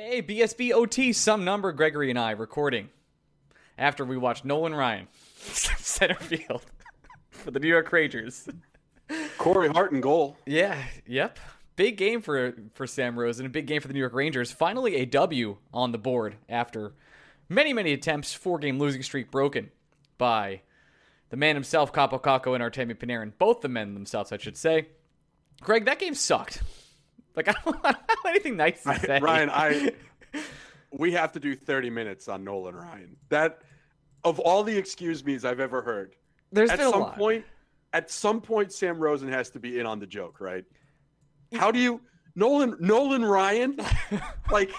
Hey, BSB OT, some number, Gregory and I recording after we watched Nolan Ryan center field for the New York Rangers. Corey Hart and goal. Yeah, yep. Big game for for Sam Rosen, a big game for the New York Rangers. Finally, a W on the board after many, many attempts. Four game losing streak broken by the man himself, Kaapo Kakko, and Artemi Panarin. Both the men themselves, I should say. Greg, that game sucked. Like I don't, I don't have anything nice to say. Ryan, I we have to do 30 minutes on Nolan Ryan. That of all the excuse me's I've ever heard. There's at been a some lot. point at some point Sam Rosen has to be in on the joke, right? How do you Nolan Nolan Ryan? like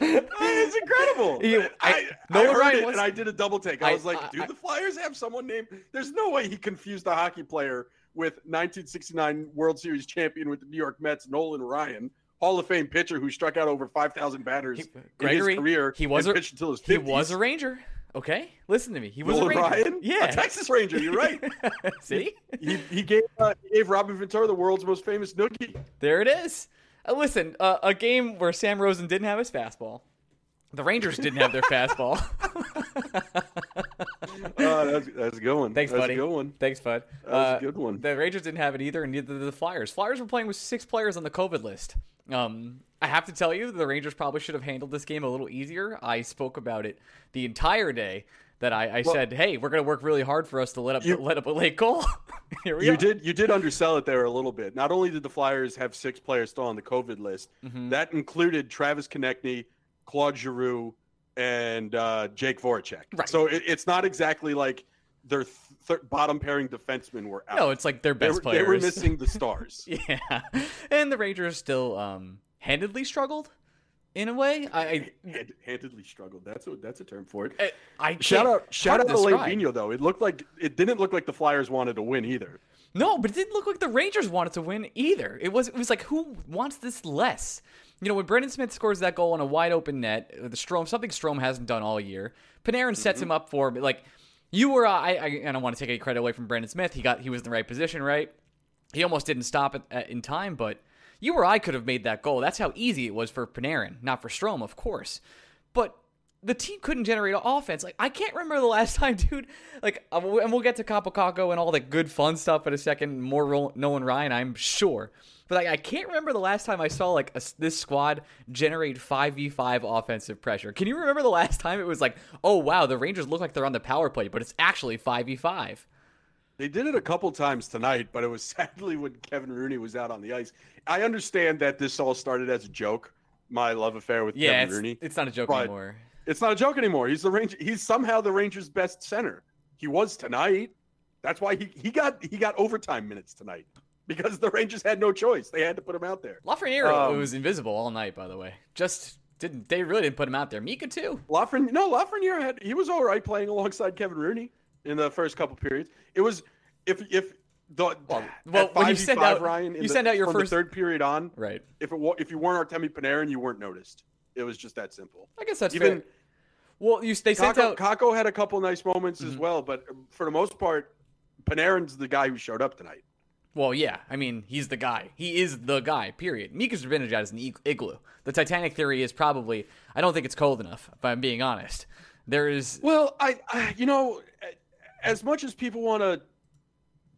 it's incredible. He- I, I- I, heard Ryan it was- and I did a double take. I, I- was like, do the Flyers have someone named? There's no way he confused a hockey player with 1969 World Series champion with the New York Mets, Nolan Ryan, Hall of Fame pitcher who struck out over 5,000 batters He- in his career. he was a- pitched until his 50s. He was a Ranger. Okay, listen to me. He was Nolan a Ranger. Ryan, Yeah, a Texas Ranger. You're right. See, he, he gave uh, he gave Robin Ventura the world's most famous noogie. there it is. Uh, listen, uh, a game where Sam Rosen didn't have his fastball. The Rangers didn't have their fastball. Uh, that's, that's a good one. Thanks, that's buddy. a good one. Thanks, bud. That was a Uh, good one. The Rangers didn't have it either, and neither did the Flyers. Flyers were playing with six players on the COVID list. Um, I have to tell you, the Rangers probably should have handled this game a little easier. I spoke about it the entire day. That I, I Well- said, hey, we're going to work really hard for us to let up You- let up a late goal. Here we You are. did you did undersell it there a little bit. Not only did the Flyers have six players still on the COVID list, Mm-hmm. that included Travis Konecny, Claude Giroux, and uh, Jake Voracek. Right. So it, it's not exactly like their th- bottom pairing defensemen were out. No, it's like their they best were, players. they were missing the stars. yeah, and the Rangers still um, handedly struggled in a way. I, I, Hand- handedly struggled. That's a that's a term for it. I, I Shout out shout out to. Lane though. It looked like it didn't look like the Flyers wanted to win either. No, but it didn't look like the Rangers wanted to win either. It was it was like who wants this less? You know, when Brendan Smith scores that goal on a wide open net, the Strome something Strome hasn't done all year. Panarin sets Mm-hmm. him up for like you were. Uh, I, I I don't want to take any credit away from Brendan Smith. He got he was in the right position, right? He almost didn't stop it in time, but you or I could have made that goal. That's how easy it was for Panarin, not for Strome, of course. But the team couldn't generate offense. Like I can't remember the last time, dude. Like, uh, and we'll get to Kaapo Kakko and all the good fun stuff in a second. More Nolan Ryan, I'm sure. But like, I can't remember the last time I saw like a, this squad generate five v five offensive pressure. Can you remember the last time it was like, oh wow, the Rangers look like they're on the power play, but it's actually five v five. They did it a couple times tonight, but it was sadly when Kevin Rooney was out on the ice. I understand that this all started as a joke, my love affair with Yeah, Kevin it's, Rooney. it's not a joke anymore. It's not a joke anymore. He's the Ranger. He's somehow the Rangers' best center. He was tonight. That's why he, he got he got overtime minutes tonight because the Rangers had no choice. They had to put him out there. Lafreniere Um, was invisible all night, by the way. Just didn't they really didn't put him out there? Mika too. Lafreniere, no, Lafreniere had he was all right playing alongside Kevin Rooney in the first couple periods. It was if if The, Well, well, when you send out- Ryan, you the- send out your first- third period on. Right. If it if you weren't Artemi Panarin, you weren't noticed. It was just that simple. I guess that's Even fair. Well, you they sent Kakko, out. Kakko had a couple nice moments as Mhm. well, but for the most part, Panarin's the guy who showed up tonight. Well, yeah. I mean, he's the guy. He is the guy. Period. Mika Zibanejad is an igloo. The Titanic theory is probably. I don't think it's cold enough. If I'm being honest, there is. Well, I, I you know, as much as people want to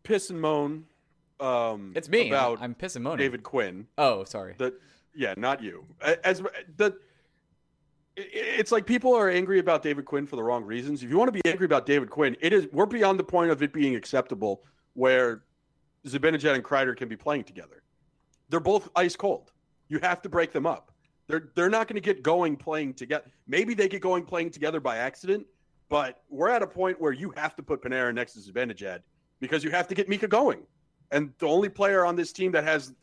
piss and moan, um, It's me. about I'm pissing moaning. David Quinn. Oh, sorry. The yeah, not you. As the it's like people are angry about David Quinn for the wrong reasons. If you want to be angry about David Quinn, it is we're beyond the point of it being acceptable where Zibanejad and Kreider can be playing together. They're both ice cold. You have to break them up. They're they're not going to get going playing together. Maybe they get going playing together by accident, but we're at a point where you have to put Panarin next to Zibanejad because you have to get Mika going. And the only player on this team that has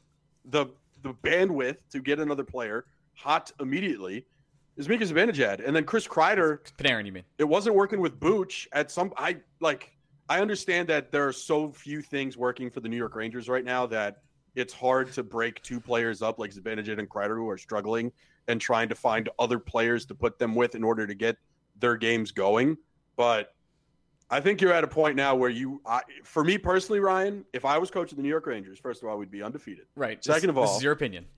the the bandwidth to get another player hot immediately is Mika Zibanejad. And then Chris Kreider, Panarin, you mean? it wasn't working with Booch at some I like I understand that there are so few things working for the New York Rangers right now that it's hard to break two players up like Zibanejad and Kreider who are struggling and trying to find other players to put them with in order to get their games going. But I think you're at a point now where you, I, for me personally, Ryan, if I was coach of the New York Rangers, first of all, we'd be undefeated. Right. Second this, of this all- is your opinion.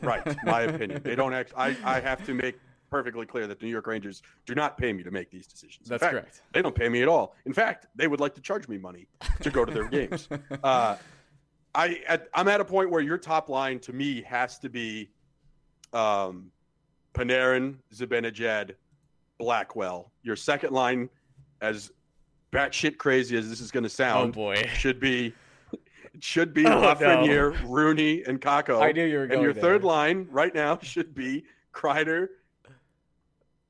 Right, my opinion. They don't act. I, I have to make perfectly clear that the New York Rangers do not pay me to make these decisions. That's fact, correct. They don't pay me at all. In fact, they would like to charge me money to go to their games. Uh, I at, I'm at a point where your top line to me has to be um, Panarin, Zibanejad, Blackwell. Your second line, as batshit crazy as this is going to Oh sound, boy. should be should be Oh, no. Lafreniere, Rooney, and Kakko. I knew you were going And your there. third line right now should be Kreider.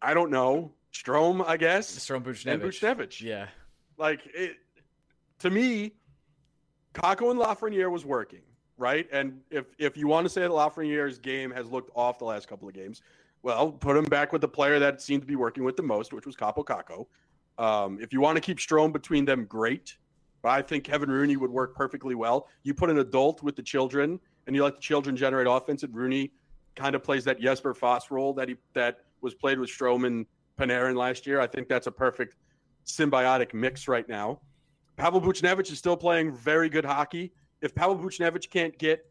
I don't know Strome, I guess, Strome and Buchnevich. Buchnevich. Yeah. Like it, to me, Kakko and Lafreniere was working right. And if if you want to say that Lafreniere's game has looked off the last couple of games, well, put him back with the player that seemed to be working with the most, which was Kaapo Kakko. Um, if you want to keep Strome between them, great. But I think Kevin Rooney would work perfectly well. You put an adult with the children, and you let the children generate offense, and Rooney kind of plays that Jesper Fast role that he that was played with Strome and Panarin last year. I think that's a perfect symbiotic mix right now. Pavel Buchnevich is still playing very good hockey. If Pavel Buchnevich can't get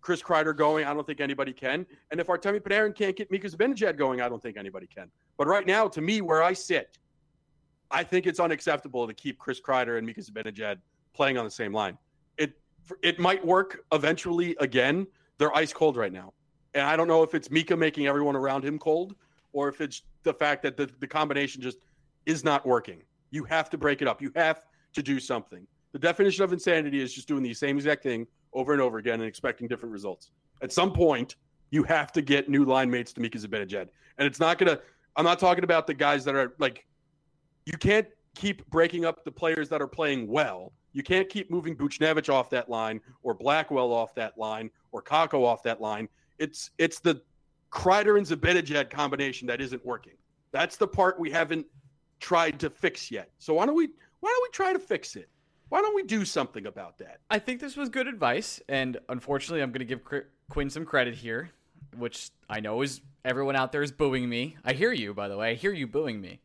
Chris Kreider going, I don't think anybody can. And if Artemi Panarin can't get Mika Zibanejad going, I don't think anybody can. But right now, to me, where I sit, I think it's unacceptable to keep Chris Kreider and Mika Zibanejad playing on the same line. It it might work eventually again. They're ice cold right now. And I don't know if it's Mika making everyone around him cold or if it's the fact that the, the combination just is not working. You have to break it up. You have to do something. The definition of insanity is just doing the same exact thing over and over again and expecting different results. At some point, you have to get new line mates to Mika Zibanejad. And it's not going to, I'm not talking about the guys that are like, you can't keep breaking up the players that are playing well. You can't keep moving Buchnevich off that line or Blackwell off that line or Kakko off that line. It's it's the Kreider and Zibanejad combination that isn't working. That's the part we haven't tried to fix yet. So why don't we why don't we try to fix it? Why don't we do something about that? I think this was good advice, and unfortunately, I'm going to give Qu- Quinn some credit here, which I know is everyone out there is booing me. I hear you, by the way. I hear you booing me.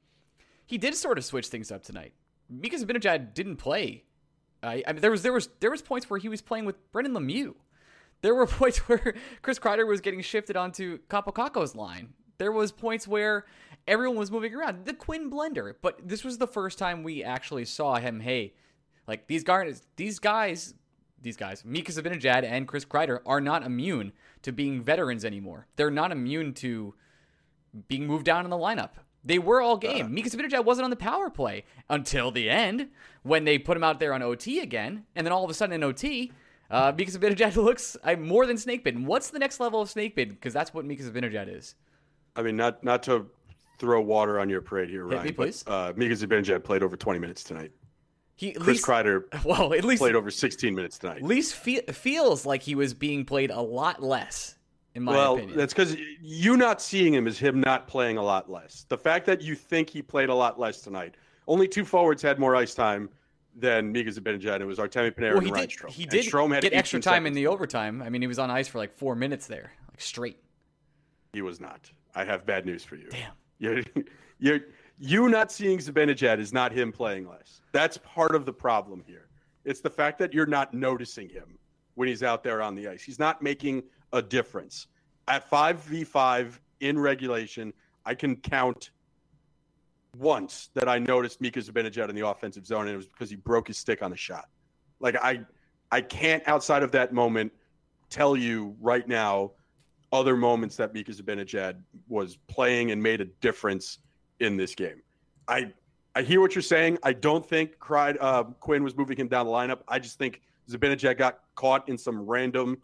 He did sort of switch things up tonight because Zibanejad didn't play. I, I mean, there was there was there was points where he was playing with Brendan Lemieux. There were points where Chris Kreider was getting shifted onto Kaapo Kakko's line. There was points where everyone was moving around. The Quinn blender, but this was the first time we actually saw him. Hey, like these guys, these guys, these guys, Mika Zibanejad and Chris Kreider are not immune to being veterans anymore. They're not immune to being moved down in the lineup. They were all uh. game. Mika Zibanejad wasn't on the power play until the end when they put him out there on OT again, and then all of a sudden in OT, uh, Mika Zibanejad looks uh, more than snake bitten. What's the next level of snake bitten? Because that's what Mika Zibanejad is. I mean, not not to throw water on your parade here, Hit Ryan. me, but, please. uh, Mika Zibanejad played over 20 minutes tonight. He Chris least, Kreider well, at least played over 16 minutes tonight. at least fe- feels like he was being played a lot less, in my well, opinion. that's because you not seeing him is him not playing a lot less. The fact that you think he played a lot less tonight. Only two forwards had more ice time than Mika Zibanejad. It was Artemi Panarin Well, and he Ryan did. Strome. He did Strome had get extra 18 time in the overtime. I mean, he was on ice for like four minutes there, like straight. He was not. I have bad news for you. Damn. You're, you're, you not seeing Zibanejad is not him playing less. That's part of the problem here. It's the fact that you're not noticing him when he's out there on the ice. He's not making a difference. At 5v5 in regulation, I can count once that I noticed Mika Zibanejad in the offensive zone, and it was because he broke his stick on a shot. Like I, I can't outside of that moment tell you right now other moments that Mika Zibanejad was playing and made a difference in this game. I I hear what you're saying. I don't think Cried, uh, Quinn was moving him down the lineup. I just think Zibanejad got caught in some random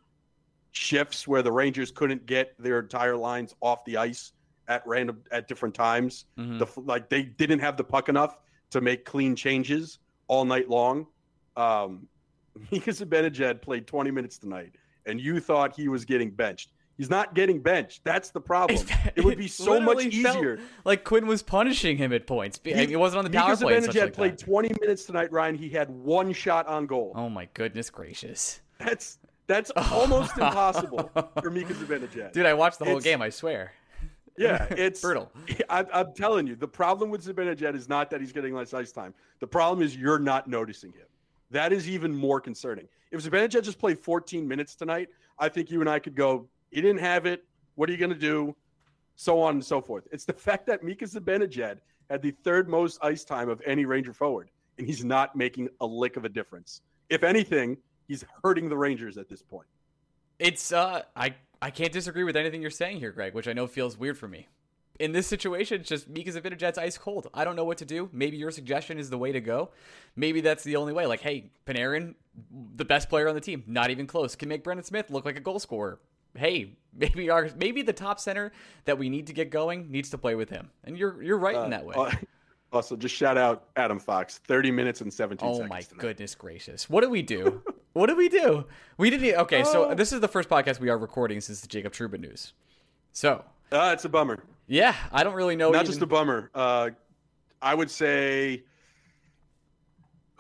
shifts where the Rangers couldn't get their entire lines off the ice at random at different times. Mhm. The like they didn't have the puck enough to make clean changes all night long. Um, Mika Zibanejad played 20 minutes tonight, and you thought he was getting benched. He's not getting benched. That's the problem. It would be so much easier. Like Quinn was punishing him at points. I mean, it wasn't on the power play. Zibanejad like played that. 20 minutes tonight, Ryan. He had one shot on goal. Oh my goodness gracious, That's that's almost impossible for Mika Zibanejad. dude! I watched the whole It's- game. I swear. Yeah, it's Brutal. I, I'm telling you, the problem with Zibanejad is not that he's getting less ice time. The problem is you're not noticing him. That is even more concerning. If Zibanejad just played 14 minutes tonight, I think you and I could go, he didn't have it. What are you going to do? So on and so forth. It's the fact that Mika Zibanejad had the third most ice time of any Ranger forward, and he's not making a lick of a difference. If anything, he's hurting the Rangers at this point. It's uh, I I can't disagree with anything you're saying here, Greg, which I know feels weird for me. In this situation, it's just Mika Zibanejad's ice cold. I don't know what to do. Maybe your suggestion is the way to go. Maybe that's the only way. Like, hey, Panarin, the best player on the team, not even close, can make Brendan Smith look like a goal scorer. Hey, maybe our maybe the top center that we need to get going needs to play with him. And you're you're right in that way. Uh, also, just shout out Adam Fox, 30 minutes and 17 Oh seconds. my tonight. goodness gracious! What do we do? what did we do? We didn't. Okay, so Oh. this is the first podcast we are recording since the Jacob Trouba news. So Uh, it's a bummer. yeah, I don't really know. Not even- just a bummer. Uh, I would say,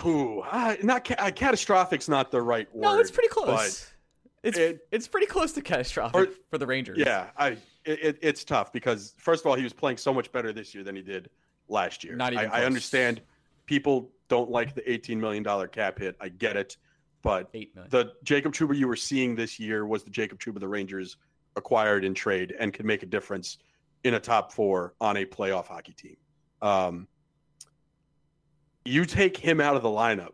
who? Uh, not ca- uh, catastrophic's not the right word. no, it's pretty close. It's it- it's pretty close to catastrophic Or- for the Rangers. Yeah, I. It, it, it's tough because first of all, he was playing so much better this year than he did last year. Not even I, I understand people don't like the 18 million dollar cap hit. I get it, but the Jacob Trouba you were seeing this year was the Jacob Trouba the Rangers acquired in trade and could make a difference in a top four on a playoff hockey team. Um, you take him out of the lineup,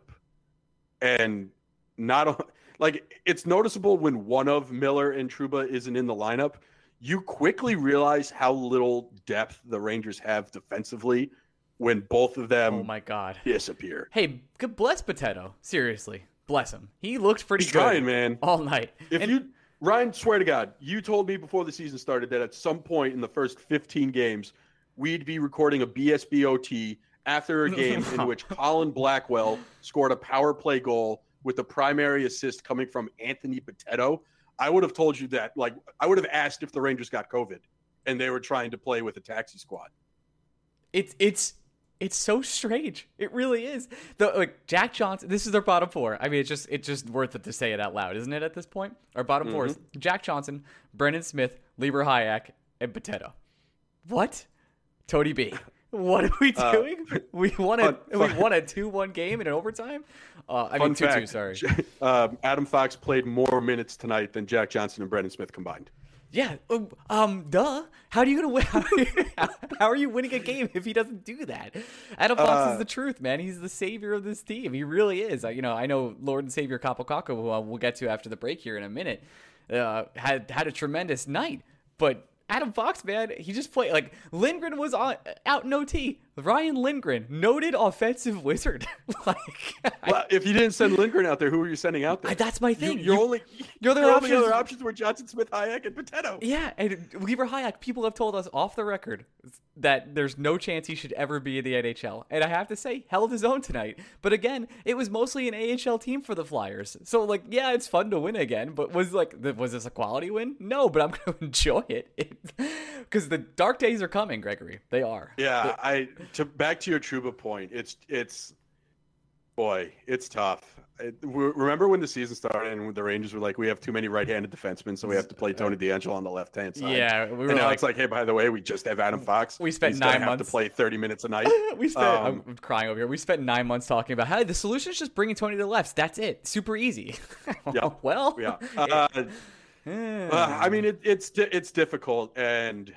and not like it's noticeable when one of Miller and Trouba isn't in the lineup. You quickly realize how little depth the Rangers have defensively when both of them oh my god. disappear. Hey, good bless Potato. Seriously, bless him. He looked pretty He's good trying, man. all night. If And- you Ryan, swear to God, you told me before the season started that at some point in the first 15 games, we'd be recording a BSBOT after a game in which Colin Blackwell scored a power play goal with the primary assist coming from Anthony Potato. I would have told you that. Like, I would have asked if the Rangers got COVID and they were trying to play with a taxi squad. It's it's it's so strange. It really is. The like Jack Johnson. This is their bottom four. I mean, it's just it's just worth it to say it out loud, isn't it? At this point, our bottom four is Jack Johnson, Brendan Smith, Libor Hajek, and Potato. What? Tony B. What are we Uh, doing? we won a fun- we won a two one game in an overtime. Uh, I Fun mean two two. Sorry. um, Adam Fox played more minutes tonight than Jack Johnson and Brendan Smith combined. Yeah. um, Um. Duh. How are you gonna win? How are you, how are you winning a game if he doesn't do that? Adam Fox Uh, is the truth, man. He's the savior of this team. He really is. I, you know, I know Lord and Savior Kaapo Kakko, who we'll get to after the break here in a minute, uh, had had a tremendous night, but. Adam Fox, man, he just played like Lindgren was on out in OT. Ryan Lindgren, noted offensive wizard. like, Well, if you didn't send Lindgren out there, who are you sending out there? I- that's my You, thing. your You- only your other options- other options were Johnson, Smith, Hajek, and Potato. Yeah, and Libor Hajek, people have told us off the record that there's no chance he should ever be in the NHL. And I have to say, held his own tonight. But again, it was mostly an AHL team for the Flyers. So like, yeah, it's fun to win again, but was like was this a quality win? No, but I'm going to enjoy it. Cuz the dark days are coming, Gregory. They are. Yeah, I to back to your Trouba point. It's it's Boy, it's tough. It, remember when the season started and the Rangers were like, "We have too many right-handed defensemen, so we have to play Tony DeAngelo on the left-hand side." Yeah, we were and now like, it's like, "Hey, by the way, we just have Adam Fox. We spent He's nine have months- to play 30 minutes a night." we spent. Um, I'm crying over here. We spent nine months talking about how the solution is just bringing Tony to the left. That's it. Super easy. Yeah. well. yeah. Uh, uh, I mean, it, it's it's difficult, and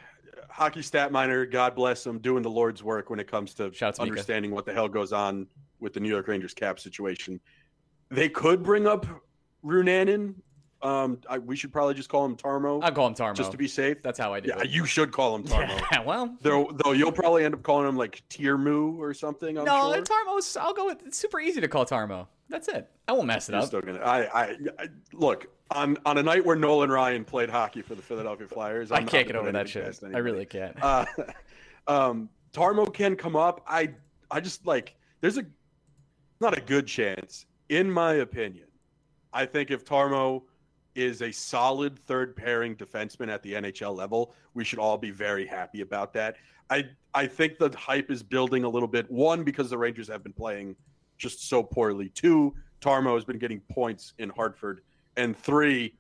hockey stat miner, God bless him, doing the Lord's work when it comes to Shouts to Mika. understanding what the hell goes on with the New York Rangers cap situation. They could bring up Reunanen. Um, I, we should probably just call him Tarmo, I'll call him Tarmo. just to be safe. That's how I do Yeah, it. you should call him Tarmo. Yeah, well. though, though you'll probably end up calling him like Tiermu or something. I'm no, sure. Tarmo's. I'll go with. It's super easy to call Tarmo. That's it. I won't mess it You're up. still gonna. I, I, I look on on a night where Nolan Ryan played hockey for the Philadelphia Flyers. I I'm not can't get over that shit. I really can't. Uh, um, Tarmo can come up. I I just like there's a not a good chance, in my opinion. I think if Tarmo is a solid third pairing defenseman at the NHL level, we should all be very happy about that. I I think the hype is building a little bit. One, because the Rangers have been playing just so poorly. Two, Tarmo has been getting points in Hartford. And three,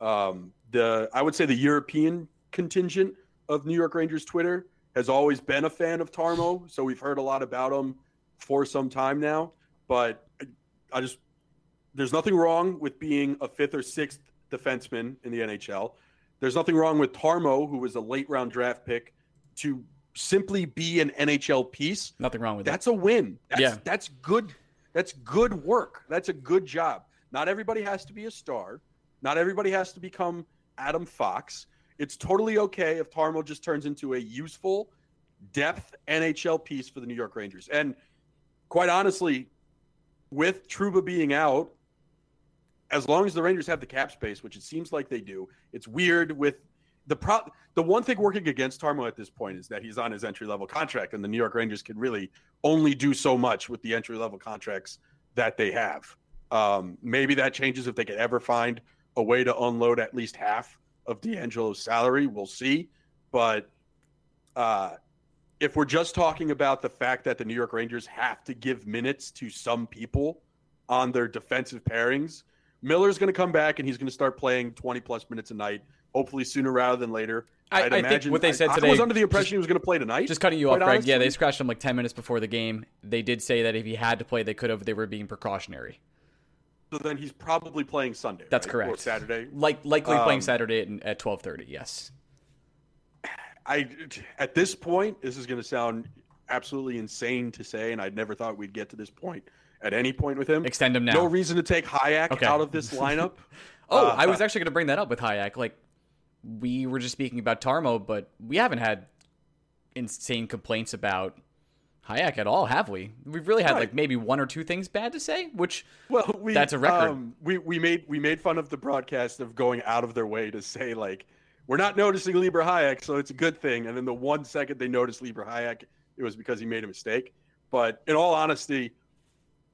um, the I would say the European contingent of New York Rangers Twitter has always been a fan of Tarmo, so we've heard a lot about him for some time now. But I, just there's nothing wrong with being a fifth or sixth defenseman in the NHL. There's nothing wrong with Tarmo, who was a late round draft pick, to simply be an NHL piece. Nothing wrong with that. That's a win. That's, Yeah. that's good. That's good work. That's a good job. Not everybody has to be a star. Not everybody has to become Adam Fox. It's totally okay if Tarmo just turns into a useful depth NHL piece for the New York Rangers. And quite honestly, with Trouba being out, as long as the Rangers have the cap space, which it seems like they do, it's weird with the pro. The one thing working against Tarmo at this point is that he's on his entry level contract, and the New York Rangers can really only do so much with the entry level contracts that they have. Um, maybe that changes if they could ever find a way to unload at least half of DeAngelo's salary. We'll see, but uh, if we're just talking about the fact that the New York Rangers have to give minutes to some people on their defensive pairings, Miller's going to come back and he's going to start playing 20 plus minutes a night, hopefully sooner rather than later. I- I'd I think imagine what they said I, today- I was under the impression just- he was going to play tonight. Just cutting you off, Greg. Yeah, they scratched him like 10 minutes before the game. They did say that if he had to play, they could have. They were being precautionary. So then he's probably playing Sunday. That's right? correct. Or Saturday. Like likely playing Um, Saturday at, at 12:30. Yes. I at this point, this is going to sound absolutely insane to say, and I never thought we'd get to this point at any point with him. Extend him now. No reason to take Hajek Okay. out of this lineup. Oh, Uh, I was actually going to bring that up with Hajek. Like, we were just speaking about Tarmo, but we haven't had insane complaints about Hajek at all, have we? We've really had Right. like maybe one or two things bad to say, which Well, we That's a record. Um, we we made we made fun of the broadcast of going out of their way to say like we're not noticing Libor Hajek, so it's a good thing. And then the one second they noticed Libor Hajek, it was because he made a mistake. But in all honesty,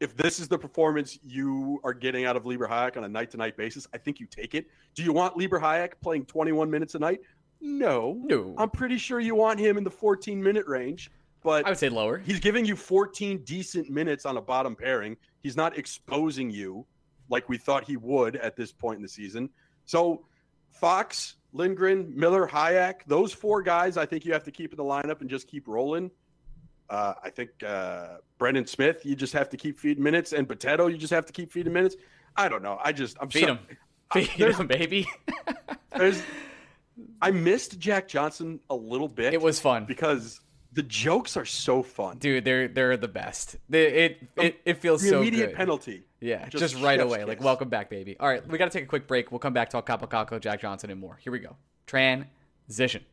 if this is the performance you are getting out of Libor Hajek on a night to night basis, I think you take it. Do you want Libor Hajek playing 21 minutes a night? No. no, I'm pretty sure you want him in the 14 minute range. But I would say lower. He's giving you 14 decent minutes on a bottom pairing. He's not exposing you like we thought he would at this point in the season. So, Fox, Lindgren, Miller, Hajek, those four guys, I think you have to keep in the lineup and just keep rolling. Uh, I think uh, Brendan Smith, you just have to keep feeding minutes, and Potato, you just have to keep feeding minutes. I don't know. I just I'm Feed so, him, feed him, baby. I missed Jack Johnson a little bit. it was fun, because the jokes are so fun. dude. They're they're the best. They, it it it feels the so immediate good. penalty. Yeah, Just just, right away. Like, welcome back, baby. All right, we got to take a quick break. We'll come back, to talk Kaapo Kakko, Jack Johnson, and more. Here we go. Transition.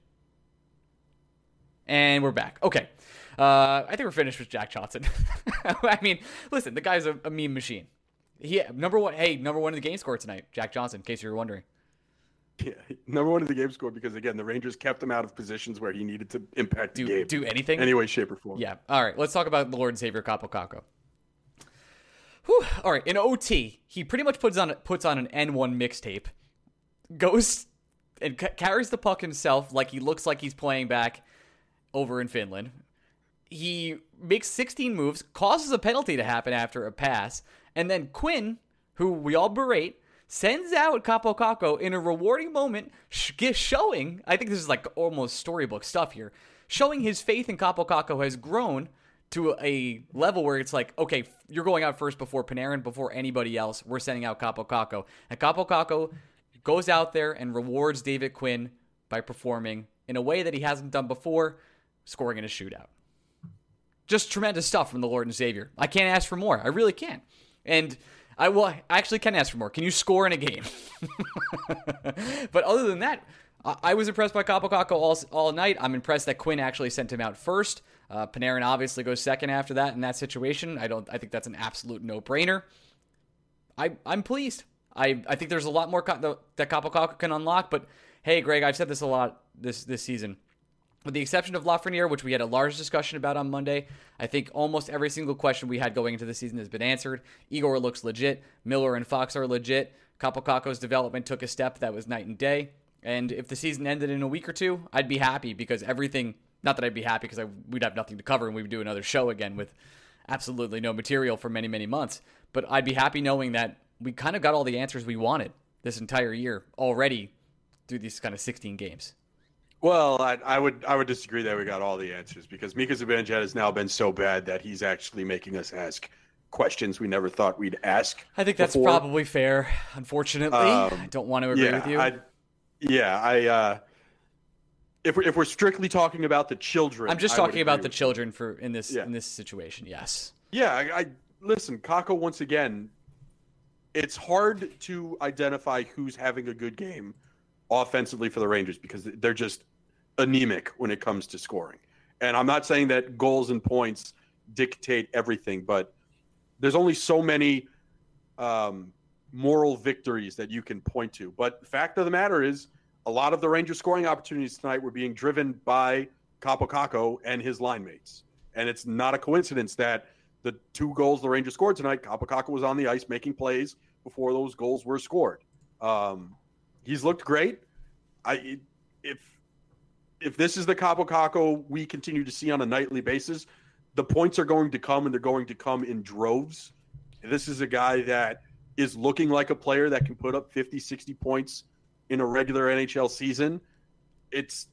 And we're back. Okay. Uh, I think we're finished with Jack Johnson. I mean, listen, the guy's a, a meme machine. He number one. Hey, number one in the game score tonight, Jack Johnson. In case you were wondering. Yeah, number one in the game score because again the Rangers kept him out of positions where he needed to impact Do the game do anything. any way, shape, or form. Yeah. All right. Let's talk about the Lord and Savior Kaapo Kakko. Whew. All right. In OT, he pretty much puts on puts on an N1 mixtape, goes and ca- carries the puck himself like he looks like he's playing back over in Finland. he makes 16 moves, causes a penalty to happen after a pass, and then Quinn, who we all berate, sends out Kaapo Kakko in a rewarding moment, sh- showing, I think this is like almost storybook stuff here, showing his faith in Kaapo Kakko has grown to a level where it's like, okay, you're going out first before Panarin, before anybody else. We're sending out Kaapo Kakko. And Kaapo Kakko goes out there and rewards David Quinn by performing in a way that he hasn't done before, scoring in a shootout. Just tremendous stuff from the Lord and Savior. I can't ask for more. I really can't. And I will I actually can ask for more. Can you score in a game? but other than that, I was impressed by Kaapo Kakko all, all night. I'm impressed that Quinn actually sent him out first. Uh, Panarin obviously goes second after that in that situation. I don't. I think that's an absolute no brainer. I I'm pleased. I I think there's a lot more co- that Kaapo Kakko can unlock. But hey, Greg, I've said this a lot this this season. With the exception of Lafreniere, which we had a large discussion about on Monday, I think almost every single question we had going into the season has been answered. Igor looks legit. Miller and Fox are legit. Kaapo Kakko's development took a step that was night and day. And if the season ended in a week or two, I'd be happy because everything. Not that I'd be happy because I, we'd have nothing to cover and we'd do another show again with absolutely no material for many, many months. But I'd be happy knowing that we kind of got all the answers we wanted this entire year already through these kind of 16 games. Well, I, I, would I would disagree that we got all the answers because Mika Zibanejad has now been so bad that he's actually making us ask questions we never thought we'd ask. I think that's before. probably fair. Unfortunately, um, I don't want to agree yeah, with you. I, yeah, I. Uh, if we're, if we're strictly talking about the children, I'm just talking about the children for in this yeah. in this situation. Yes. Yeah, I, I listen. Kakko once again. It's hard to identify who's having a good game offensively for the Rangers because they're just anemic when it comes to scoring. And I'm not saying that goals and points dictate everything, but there's only so many um, moral victories that you can point to. But fact of the matter is, a lot of the Rangers scoring opportunities tonight were being driven by Kaapo Kakko and his line mates. And it's not a coincidence that the two goals the Rangers scored tonight, Kaapo Kakko was on the ice making plays before those goals were scored. Um, he's looked great. I if if this is the Kaapo Kakko we continue to see on a nightly basis, the points are going to come and they're going to come in droves. This is a guy that is looking like a player that can put up 50, 60 points in a regular NHL season. It's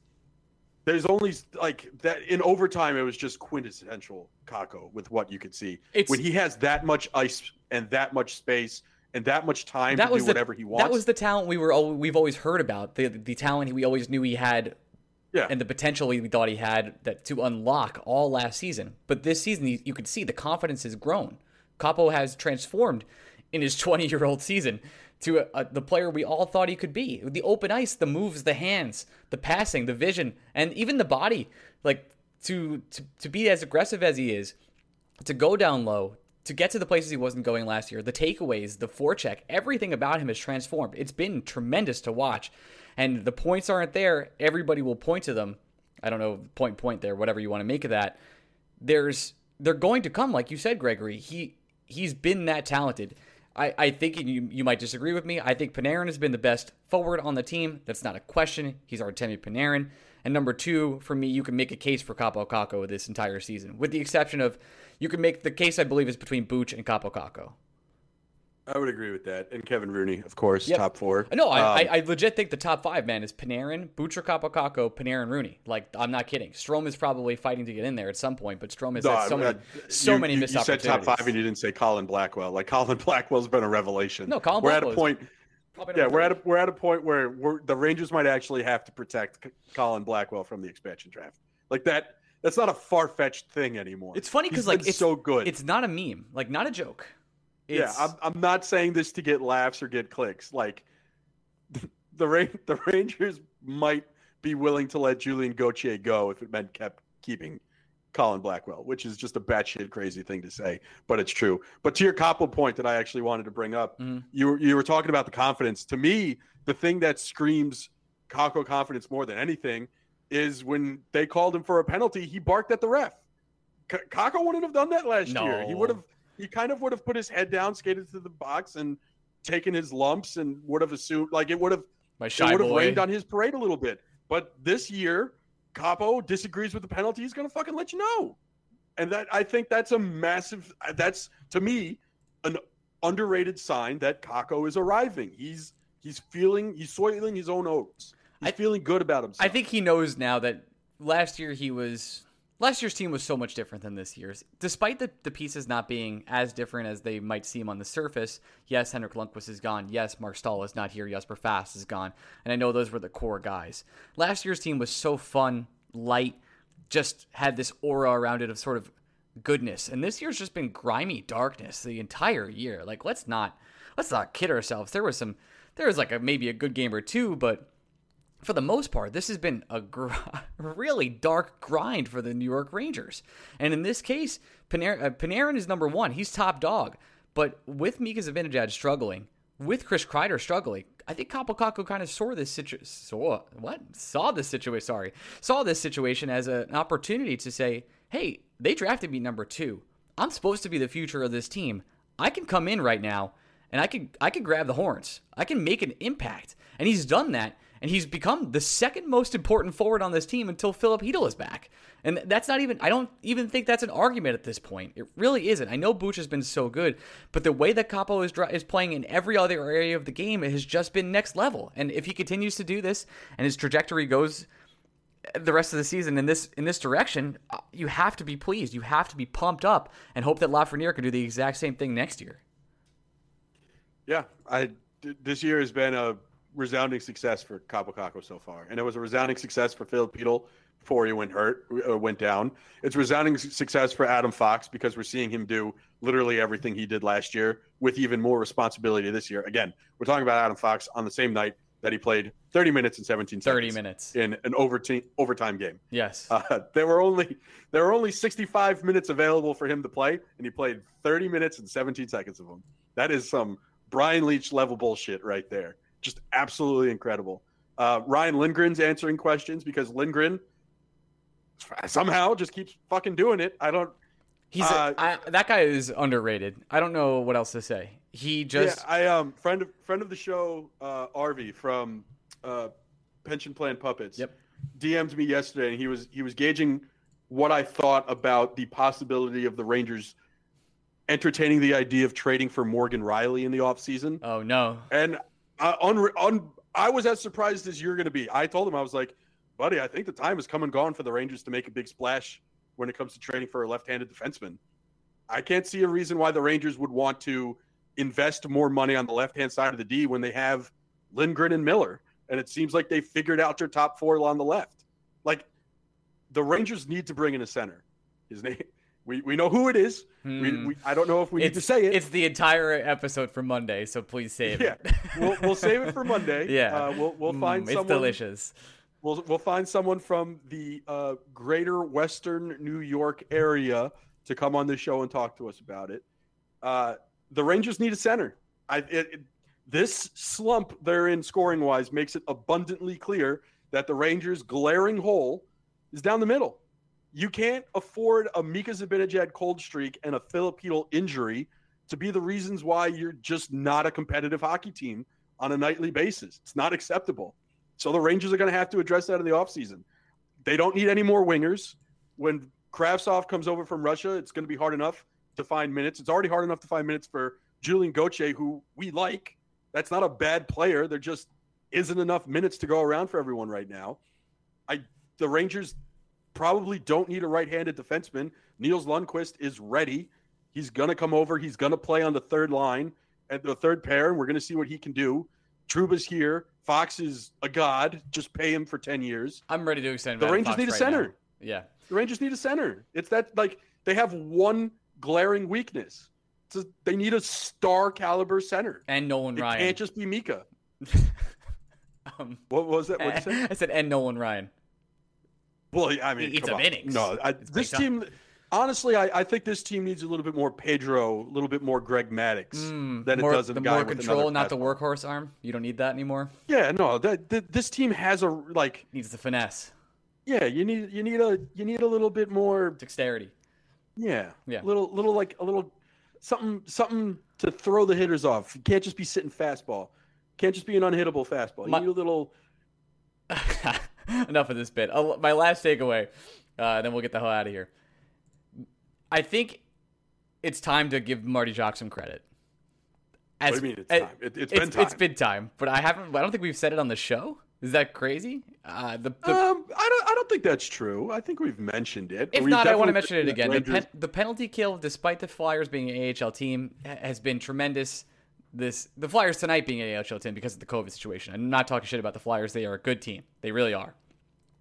there's only like that in overtime it was just quintessential Kakko with what you could see. It's, when he has that much ice and that much space and that much time that to was do the, whatever he wants. That was the talent we were we've always heard about. The the talent we always knew he had yeah. and the potential we thought he had that to unlock all last season. But this season, you, could see the confidence has grown. Kaapo has transformed in his 20 year old season to a, a, the player we all thought he could be. The open ice, the moves, the hands, the passing, the vision, and even the body. Like to to to be as aggressive as he is, to go down low, to get to the places he wasn't going last year, the takeaways, the forecheck, everything about him has transformed. It's been tremendous to watch. And the points aren't there. Everybody will point to them. I don't know, point point there, whatever you want to make of that. There's they're going to come, like you said, Gregory. He he's been that talented. I, I think you you might disagree with me. I think Panarin has been the best forward on the team. That's not a question. He's Artemi Panarin. And number two, for me, you can make a case for Kaapo Kakko this entire season, with the exception of you can make the case I believe is between Booch and Kaapo Kakko. I would agree with that. And Kevin Rooney, of course, yep. top four. No, I, um, I, I, legit think the top five, man, is Panarin, Butcher, Kaapo Panarin, Rooney. Like, I'm not kidding. Strome is probably fighting to get in there at some point, but Strome has no, had so many, so you, many missed you opportunities. You said top five and you didn't say Colin Blackwell. Like, Colin Blackwell's been a revelation. No, Colin we're at a point. Yeah, we're at a we're at a point where the Rangers might actually have to protect Colin Blackwell from the expansion draft. Like that, that's not a far fetched thing anymore. It's funny because like it's so good. It's not a meme, like not a joke. It's... Yeah, I'm, I'm not saying this to get laughs or get clicks. Like the the Rangers might be willing to let Julien Gauthier go if it meant kept keeping Colin Blackwell, which is just a batshit crazy thing to say, but it's true. But to your Kaapo point that I actually wanted to bring up, mm-hmm. you were, you were talking about the confidence. To me, the thing that screams Kakko confidence more than anything is when they called him for a penalty, he barked at the ref. K- Kakko wouldn't have done that last no. year. He would have he kind of would have put his head down, skated to the box, and taken his lumps, and would have assumed like it would have My it would have rained on his parade a little bit. But this year, Kaapo disagrees with the penalty. He's gonna fucking let you know. and that I think that's a massive. That's to me an underrated sign that Kakko is arriving. He's he's feeling he's soiling his own oats. He's I- feeling good about himself. I think he knows now that last year he was last year's team was so much different than this year's. Despite the, the pieces not being as different as they might seem on the surface, yes, Henrik Lundqvist is gone. Yes, Marc Staal is not here. Jesper Fast is gone. And I know those were the core guys. Last year's team was so fun, light, just had this aura around it of sort of goodness. And this year's just been grimy darkness the entire year. Like let's not let's not kid ourselves. There was some there was like a maybe a good game or two, but for the most part, this has been a gr- really dark grind for the New York Rangers. And in this case, Panarin, uh, Panarin is number one. He's top dog. But with Mika Zibanejad struggling, with Chris Kreider struggling, I think Kaapo Kakko kind of saw this situation. Saw what? Saw this situation. Sorry, saw this situation as a, an opportunity to say, "Hey, they drafted me number two. I'm supposed to be the future of this team. I can come in right now and I can I can grab the horns. I can make an impact." And he's done that and he's become the second most important forward on this team until Filip Chytil is back. And that's not even, I don't even think that's an argument at this point. It really isn't. I know Booch has been so good, but the way that Kaapo is, is playing in every other area of the game it has just been next level. And if he continues to do this and his trajectory goes the rest of the season in this in this direction, uh, you have to be pleased. You have to be pumped up and hope that Lafreniere can do the exact same thing next year. Yeah, I this year has been a resounding success for Kaapo Kakko so far, and it was a resounding success for Filip Chytil before he went hurt, uh, went down. It's resounding success for Adam Fox because we're seeing him do literally everything he did last year with even more responsibility this year. Again, we're talking about Adam Fox on the same night that he played 30 minutes and 17 seconds 30 minutes. in an overtime overtime game. Yes. Uh, there were only there were only 65 minutes available for him to play, and he played 30 minutes and 17 seconds of them. That is some Brian Leetch level bullshit right there. Just absolutely incredible. Uh, Ryan Lindgren's answering questions because Lindgren somehow just keeps fucking doing it. I don't. He's uh, a, I, that guy is underrated. I don't know what else to say. He just yeah, I um friend of friend of the show, uh, Arvy from uh, Pension Plan Puppets. Yep. DM'd me yesterday, and he was he was gauging what I thought about the possibility of the Rangers entertaining the idea of trading for Morgan Rielly in the offseason. Oh no. And uh, on, on, I was as surprised as you're going to be. I told him, I was like, buddy, I think the time has come and gone for the Rangers to make a big splash when it comes to trading for a left handed defenseman. I can't see a reason why the Rangers would want to invest more money on the left hand side of the D when they have Lindgren and Miller. And it seems like they figured out their top four on the left. Like the Rangers need to bring in a center. His name, we, we know who it is. We, Hmm. we, I don't know if we need to say it. It's the entire episode for Monday, so please save yeah, it. we'll, we'll save it for Monday. Yeah. uh, we'll we'll Mm, find it's someone. delicious. We'll we'll find someone from the uh, greater Western New York area to come on the show and talk to us about it. Uh, the Rangers need a center. I it, it- this slump they're in scoring wise makes it abundantly clear that the Rangers' glaring hole is down the middle. You can't afford a Mika Zibanejad cold streak and a Filipino injury to be the reasons why you're just not a competitive hockey team on a nightly basis. It's not acceptable. So the Rangers are going to have to address that in the offseason. They don't need any more wingers. When Kravtsov comes over from Russia, it's going to be hard enough to find minutes. It's already hard enough to find minutes for Julien Gauthier, who we like. That's not a bad player. There just isn't enough minutes to go around for everyone right now. I the Rangers probably don't need a right-handed defenseman. Nils Lundkvist is ready. He's going to come over. He's going to play on the third line at the third pair, and we're going to see what he can do. Trouba's here. Fox is a god. Just pay him for 10 years. I'm ready to extend. The Rangers Fox need a right center. now. Yeah. The Rangers need a center. It's that, like, they have one glaring weakness. A, they need a star caliber center. And Nolan It Ryan. can't just be Mika. um, What was that? What you say? I said and Nolan Ryan. Well, I mean, come up on. innings. No, I, this team. Honestly, I, I think this team needs a little bit more Pedro, a little bit more Greg Maddux Mm, than more, it does a the guy more control, not the workhorse arm. You don't need that anymore. Yeah, no, that, that this team has a like. Needs the finesse, Yeah, you need you need a you need a little bit more. dexterity. Yeah, Yeah. little little like a little something something to throw the hitters off. You can't just be sitting fastball. Can't just be an unhittable fastball. You My- need a little. Enough of this bit. My last takeaway, uh, then we'll get the hell out of here. I think it's time to give Marty Jacques some credit. As, what do you mean it's time? It, has been time. It's been time, but I haven't. I don't think we've said it on the show. Is that crazy? Uh, the, the um, I don't. I don't think that's true. I think we've mentioned it. If not, I want to mention it again. The, pen, the, penalty kill, despite the Flyers being an AHL team, has been tremendous. This the Flyers tonight being an AHL team because of the COVID situation. I'm not talking shit about the Flyers. They are a good team. They really are.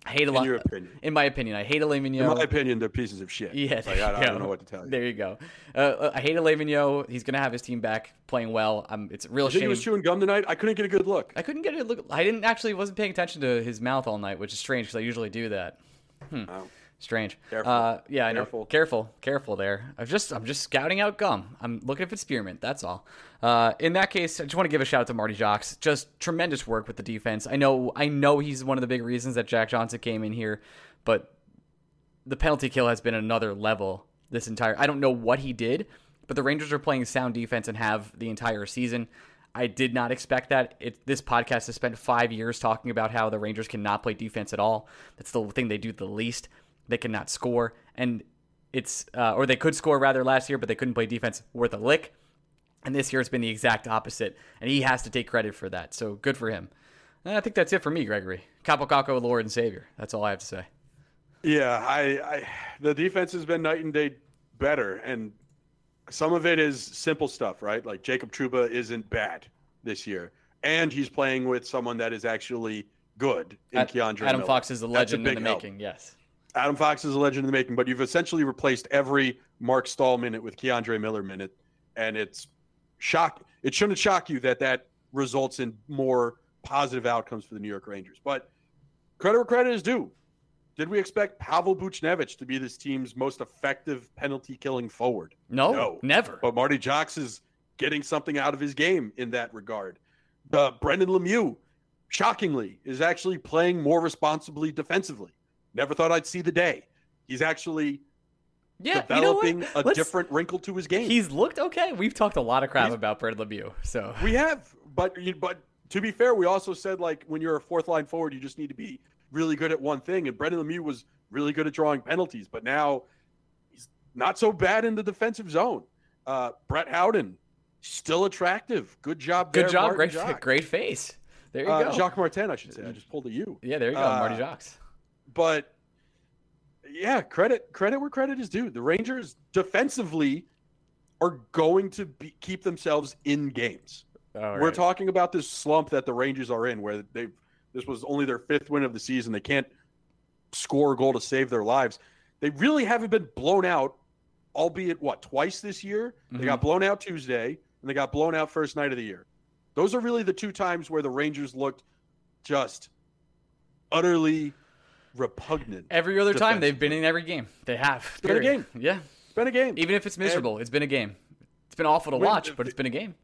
I hate a lot. In your opinion. In my opinion, I hate Alain Vigneault. In my opinion, they're pieces of shit. Yeah, like, I, I, don't know what to tell you. There you go. Uh, uh I hate Alain Vigneault. He's gonna have his team back playing well. Um, it's a real shame. He was chewing gum tonight. I couldn't get a good look. I couldn't get a look. I didn't actually wasn't paying attention to his mouth all night, which is strange because I usually do that. Hmm. Oh. Strange. Careful. Uh, yeah, I know. Careful. Careful. Careful there. I'm just I'm just scouting out gum. I'm looking if it's spearmint. That's all. Uh, in that case, I just want to give a shout out to Marty Jacques. Just tremendous work with the defense. I know I know he's one of the big reasons that Jack Johnson came in here, but the penalty kill has been another level this entire. I don't know what he did, but the Rangers are playing sound defense and have the entire season. I did not expect that. It, this podcast has spent five years talking about how the Rangers cannot play defense at all. That's the thing they do the least. They cannot score, and it's uh, or they could score rather last year, but they couldn't play defense worth a lick. And this year it's been the exact opposite, and he has to take credit for that. So good for him. And I think that's it for me, Gregory. Kaapo Kakko, Lord and Savior. That's all I have to say. Yeah, I, I the defense has been night and day better, and some of it is simple stuff, right? Like Jacob Trouba isn't bad this year, and he's playing with someone that is actually good in At, K'Andre Adam Miller. Fox is a legend a in the help. making. Yes. Adam Fox is a legend in the making, but you've essentially replaced every Mark Staal minute with K'Andre Miller minute, and it's shock. It shouldn't shock you that that results in more positive outcomes for the New York Rangers. But credit where credit is due. Did we expect Pavel Buchnevich to be this team's most effective penalty killing forward? No, no, never. But Marty Jacques is getting something out of his game in that regard. Uh, Brendan Lemieux, shockingly, is actually playing more responsibly defensively. Never thought I'd see the day. He's actually yeah, developing you know a different wrinkle to his game. He's looked okay. We've talked a lot of crap He's, about Brad Lemieux, so we have. But but to be fair, we also said like when you're a fourth line forward, you just need to be really good at one thing. And Brendan Lemieux was really good at drawing penalties, but now he's not so bad in the defensive zone. Uh, Brett Howden, still attractive. Good job. Good there, job. Martin great, Jacques. great face. There you uh, go. Jacques Martin, I should say. I just pulled a U. Yeah, there you go, uh, Marty Jacques but yeah, credit credit where credit is due. The Rangers defensively are going to be, keep themselves in games. We're talking about this slump that the Rangers are in, where they this was only their fifth win of the season. They can't score a goal to save their lives. They really haven't been blown out, albeit what twice this year. Mm-hmm. They got blown out Tuesday, and they got blown out first night of the year. Those are really the two times where the Rangers looked just utterly repugnant. Every other time they've been in every game. They have. It's been a game. Yeah. It's been a game. Even if it's miserable, and it's been a game. It's been awful to watch, but it's been a game.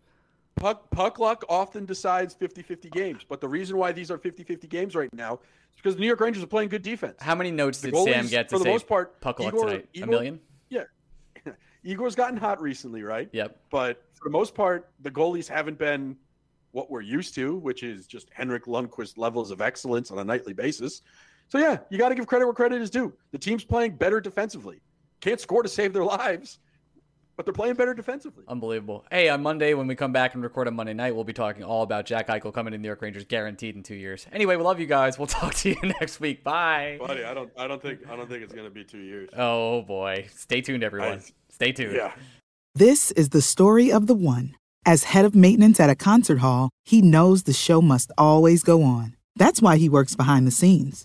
Puck, puck luck often decides 50-50 games. But the reason why these are 50-50 games right now is because the New York Rangers are playing good defense. How many notes the did goalies, Sam get to for the most part, puck luck Igor, tonight? Igor, a million? Yeah. Igor's gotten hot recently, right? Yep. But for the most part, the goalies haven't been what we're used to, which is just Henrik Lundqvist levels of excellence on a nightly basis. So yeah, you got to give credit where credit is due. The team's playing better defensively. Can't score to save their lives, but they're playing better defensively. Unbelievable. Hey, on Monday when we come back and record on Monday night, we'll be talking all about Jack Eichel coming to New York Rangers, guaranteed in two years. Anyway, we love you guys. We'll talk to you next week. Bye, buddy. I don't. I don't think. I don't think it's gonna be two years. Oh boy. Stay tuned, everyone. I, Stay tuned. Yeah. This is the story of the one. As head of maintenance at a concert hall, he knows the show must always go on. That's why he works behind the scenes